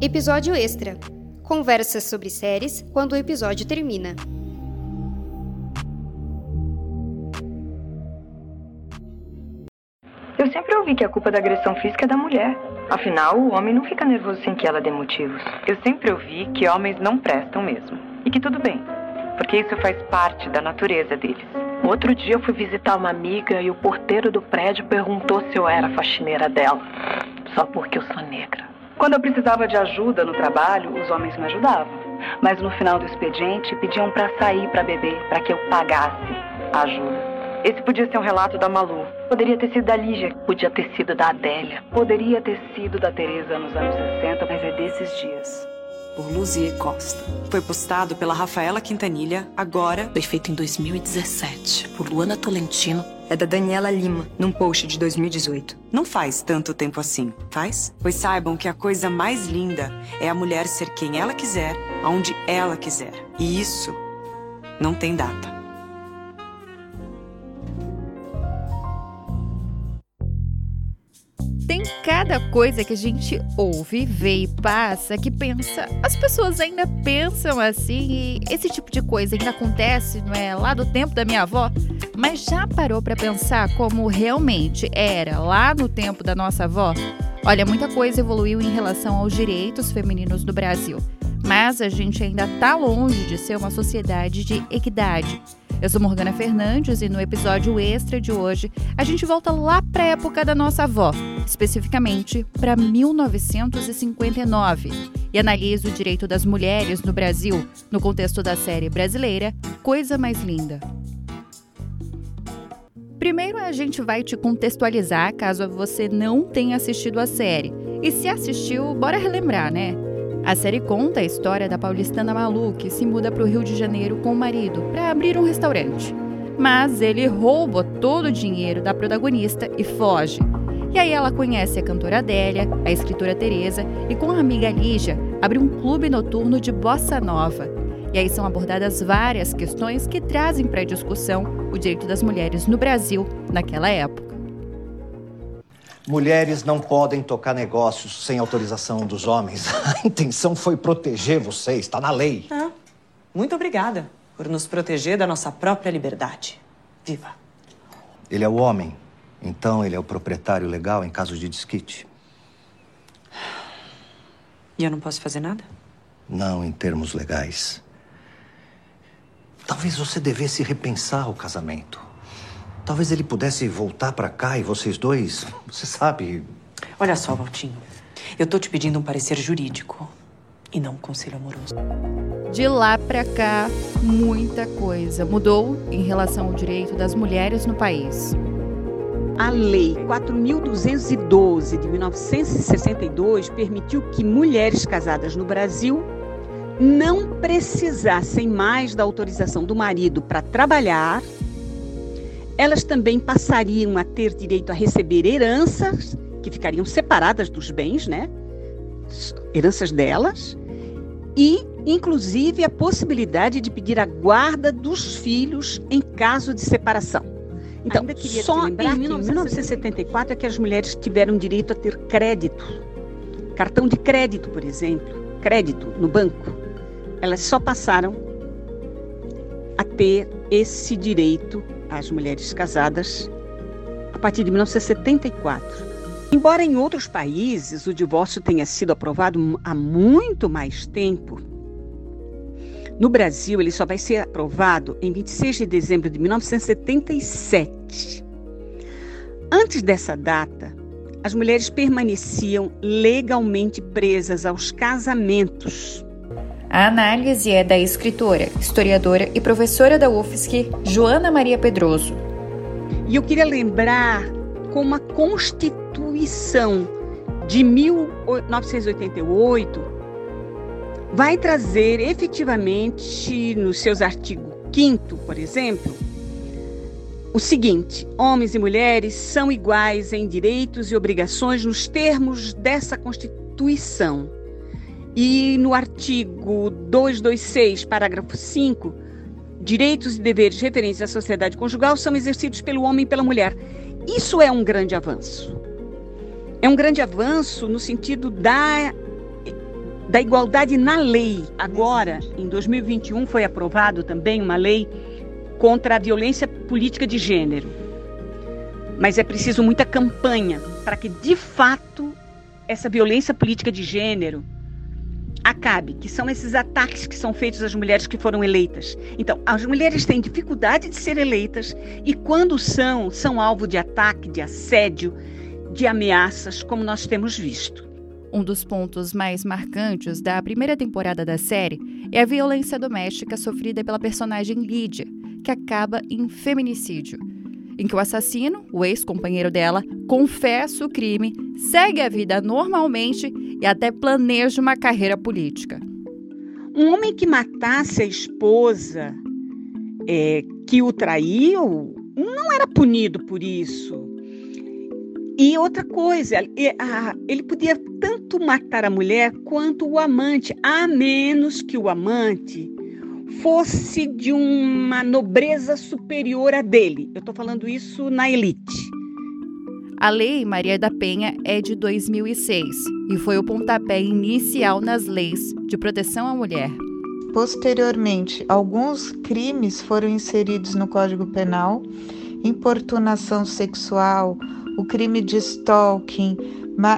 Episódio extra. Conversas sobre séries quando o episódio termina. Eu sempre ouvi que a culpa da agressão física é da mulher. Afinal, o homem não fica nervoso sem que ela dê motivos. Eu sempre ouvi que homens não prestam mesmo. E que tudo bem, porque isso faz parte da natureza deles. Outro dia eu fui visitar uma amiga e o porteiro do prédio perguntou se eu era faxineira dela. Só porque eu sou negra. Quando eu precisava de ajuda no trabalho, os homens me ajudavam. Mas no final do expediente pediam para sair para beber, para que eu pagasse a ajuda. Esse podia ser um relato da Malu. Poderia ter sido da Lígia. Podia ter sido da Adélia. Poderia ter sido da Teresa nos anos 60, mas é desses dias por Luzier Costa. Foi postado pela Rafaela Quintanilha, agora. Foi feito em 2017, por Luana Tolentino. É da Daniela Lima, num post de 2018. Não faz tanto tempo assim, faz? Pois saibam que a coisa mais linda é a mulher ser quem ela quiser, aonde ela quiser. E isso não tem data. Cada coisa que a gente ouve, vê e passa que pensa. As pessoas ainda pensam assim e esse tipo de coisa ainda acontece, não é? Lá do tempo da minha avó. Mas já parou para pensar como realmente era lá no tempo da nossa avó? Olha, muita coisa evoluiu em relação aos direitos femininos no Brasil. Mas a gente ainda está longe de ser uma sociedade de equidade. Eu sou Morgana Fernandes e no episódio extra de hoje a gente volta lá para a época da nossa avó, especificamente para 1959, e analisa o direito das mulheres no Brasil no contexto da série brasileira Coisa Mais Linda. Primeiro a gente vai te contextualizar caso você não tenha assistido a série. E se assistiu, bora relembrar, né? A série conta a história da paulistana Malu, que se muda para o Rio de Janeiro com o marido para abrir um restaurante. Mas ele rouba todo o dinheiro da protagonista e foge. E aí ela conhece a cantora Adélia, a escritora Teresa e com a amiga Lígia abre um clube noturno de bossa nova. E aí são abordadas várias questões que trazem para discussão o direito das mulheres no Brasil naquela época. Mulheres não podem tocar negócios sem autorização dos homens. A intenção foi proteger vocês, está na lei. Ah, muito obrigada por nos proteger da nossa própria liberdade. Viva! Ele é o homem, então ele é o proprietário legal em caso de desquite. E eu não posso fazer nada? Não, em termos legais. Talvez você devesse repensar o casamento. Talvez ele pudesse voltar para cá e vocês dois, você sabe. Olha só, Valtinho. Eu tô te pedindo um parecer jurídico e não um conselho amoroso. De lá para cá, muita coisa mudou em relação ao direito das mulheres no país. A Lei 4212 de 1962 permitiu que mulheres casadas no Brasil não precisassem mais da autorização do marido para trabalhar elas também passariam a ter direito a receber heranças, que ficariam separadas dos bens, né? Heranças delas, e, inclusive, a possibilidade de pedir a guarda dos filhos em caso de separação. Então, só em 1974 é que as mulheres tiveram direito a ter crédito. Cartão de crédito, por exemplo, crédito no banco. Elas só passaram a ter esse direito às mulheres casadas a partir de 1974. Embora em outros países o divórcio tenha sido aprovado há muito mais tempo, no Brasil ele só vai ser aprovado em 26 de dezembro de 1977. Antes dessa data, as mulheres permaneciam legalmente presas aos casamentos a análise é da escritora, historiadora e professora da UFSC, Joana Maria Pedroso. E eu queria lembrar como a Constituição de 1988 vai trazer efetivamente nos seus artigos 5 por exemplo, o seguinte: homens e mulheres são iguais em direitos e obrigações nos termos dessa Constituição e no artigo 226, parágrafo 5, direitos e deveres referentes à sociedade conjugal são exercidos pelo homem e pela mulher. Isso é um grande avanço. É um grande avanço no sentido da da igualdade na lei. Agora, em 2021, foi aprovado também uma lei contra a violência política de gênero. Mas é preciso muita campanha para que, de fato, essa violência política de gênero acabe, que são esses ataques que são feitos às mulheres que foram eleitas. Então, as mulheres têm dificuldade de ser eleitas e quando são, são alvo de ataque, de assédio, de ameaças, como nós temos visto. Um dos pontos mais marcantes da primeira temporada da série é a violência doméstica sofrida pela personagem Lídia, que acaba em feminicídio, em que o assassino, o ex-companheiro dela, confessa o crime, segue a vida normalmente e até planeja uma carreira política. Um homem que matasse a esposa é, que o traiu não era punido por isso. E outra coisa, ele podia tanto matar a mulher quanto o amante, a menos que o amante fosse de uma nobreza superior a dele. Eu estou falando isso na elite. A Lei Maria da Penha é de 2006 e foi o pontapé inicial nas leis de proteção à mulher. Posteriormente, alguns crimes foram inseridos no Código Penal: importunação sexual, o crime de stalking,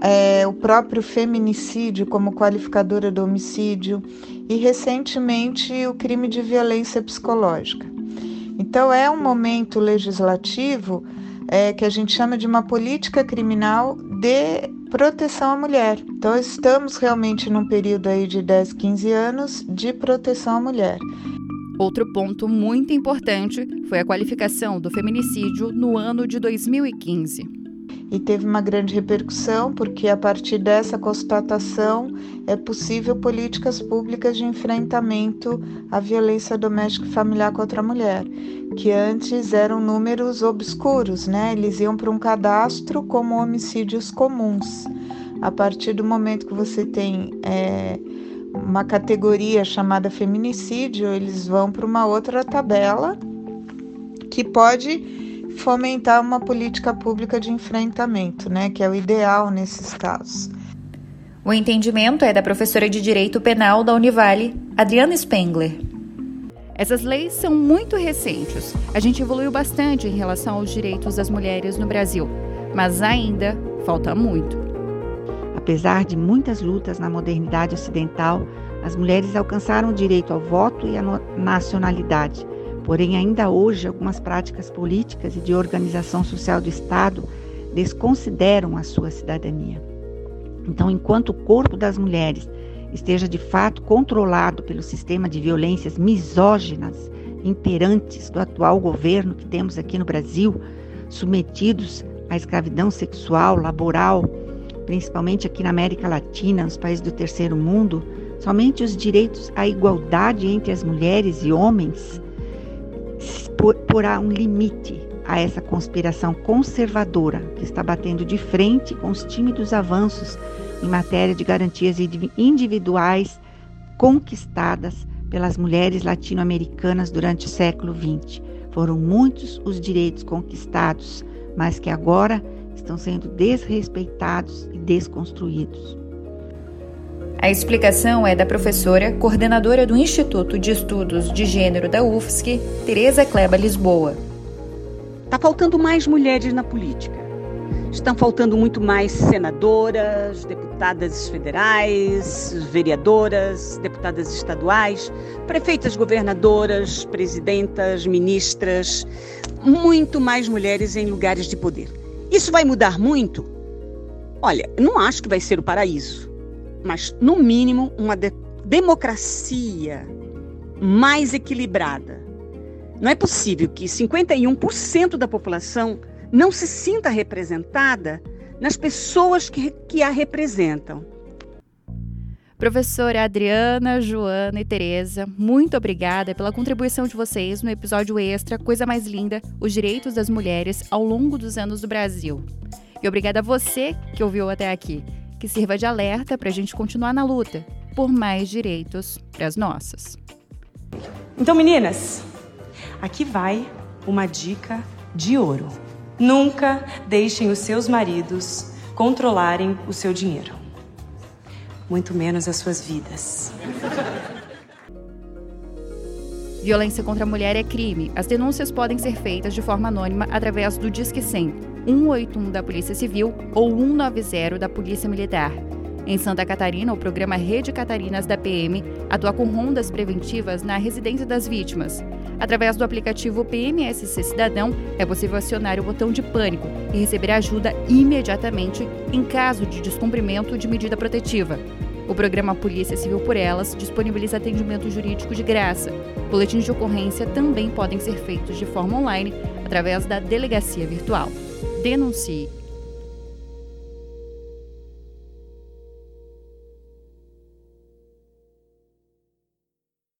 é, o próprio feminicídio como qualificadora do homicídio e recentemente o crime de violência psicológica. Então é um momento legislativo é, que a gente chama de uma política criminal de proteção à mulher. Então estamos realmente num período aí de 10, 15 anos de proteção à mulher. Outro ponto muito importante foi a qualificação do feminicídio no ano de 2015 e teve uma grande repercussão, porque a partir dessa constatação é possível políticas públicas de enfrentamento à violência doméstica e familiar contra a mulher, que antes eram números obscuros, né? Eles iam para um cadastro como homicídios comuns. A partir do momento que você tem é, uma categoria chamada feminicídio, eles vão para uma outra tabela que pode fomentar uma política pública de enfrentamento, né, que é o ideal nesses casos. O entendimento é da professora de Direito Penal da Univale, Adriana Spengler. Essas leis são muito recentes. A gente evoluiu bastante em relação aos direitos das mulheres no Brasil, mas ainda falta muito. Apesar de muitas lutas na modernidade ocidental, as mulheres alcançaram o direito ao voto e à nacionalidade Porém, ainda hoje, algumas práticas políticas e de organização social do Estado desconsideram a sua cidadania. Então, enquanto o corpo das mulheres esteja de fato controlado pelo sistema de violências misóginas imperantes do atual governo que temos aqui no Brasil, submetidos à escravidão sexual, laboral, principalmente aqui na América Latina, nos países do terceiro mundo, somente os direitos à igualdade entre as mulheres e homens porá um limite a essa conspiração conservadora que está batendo de frente com os tímidos avanços em matéria de garantias individuais conquistadas pelas mulheres latino-americanas durante o século XX. Foram muitos os direitos conquistados, mas que agora estão sendo desrespeitados e desconstruídos. A explicação é da professora, coordenadora do Instituto de Estudos de Gênero da UFSC, Tereza Kleba Lisboa. Está faltando mais mulheres na política. Estão faltando muito mais senadoras, deputadas federais, vereadoras, deputadas estaduais, prefeitas, governadoras, presidentas, ministras, muito mais mulheres em lugares de poder. Isso vai mudar muito? Olha, não acho que vai ser o paraíso mas no mínimo uma de democracia mais equilibrada. Não é possível que 51% da população não se sinta representada nas pessoas que, que a representam. Professora Adriana, Joana e Tereza, muito obrigada pela contribuição de vocês no episódio extra Coisa Mais Linda, os direitos das mulheres ao longo dos anos do Brasil. E obrigada a você que ouviu até aqui que sirva de alerta para a gente continuar na luta por mais direitos para as nossas. Então, meninas, aqui vai uma dica de ouro. Nunca deixem os seus maridos controlarem o seu dinheiro. muito menos as suas vidas. Violência contra a mulher é crime. As denúncias podem ser feitas de forma anônima através do Disque 100, 181 da Polícia Civil ou 190 da Polícia Militar. Em Santa Catarina, o programa Rede Catarinas da PM atua com rondas preventivas na residência das vítimas. Através do aplicativo PMSC Cidadão, é possível acionar o botão de pânico e receber ajuda imediatamente em caso de descumprimento de medida protetiva. O programa Polícia Civil por Elas disponibiliza atendimento jurídico de graça. Boletins de ocorrência também podem ser feitos de forma online através da delegacia virtual. Denuncie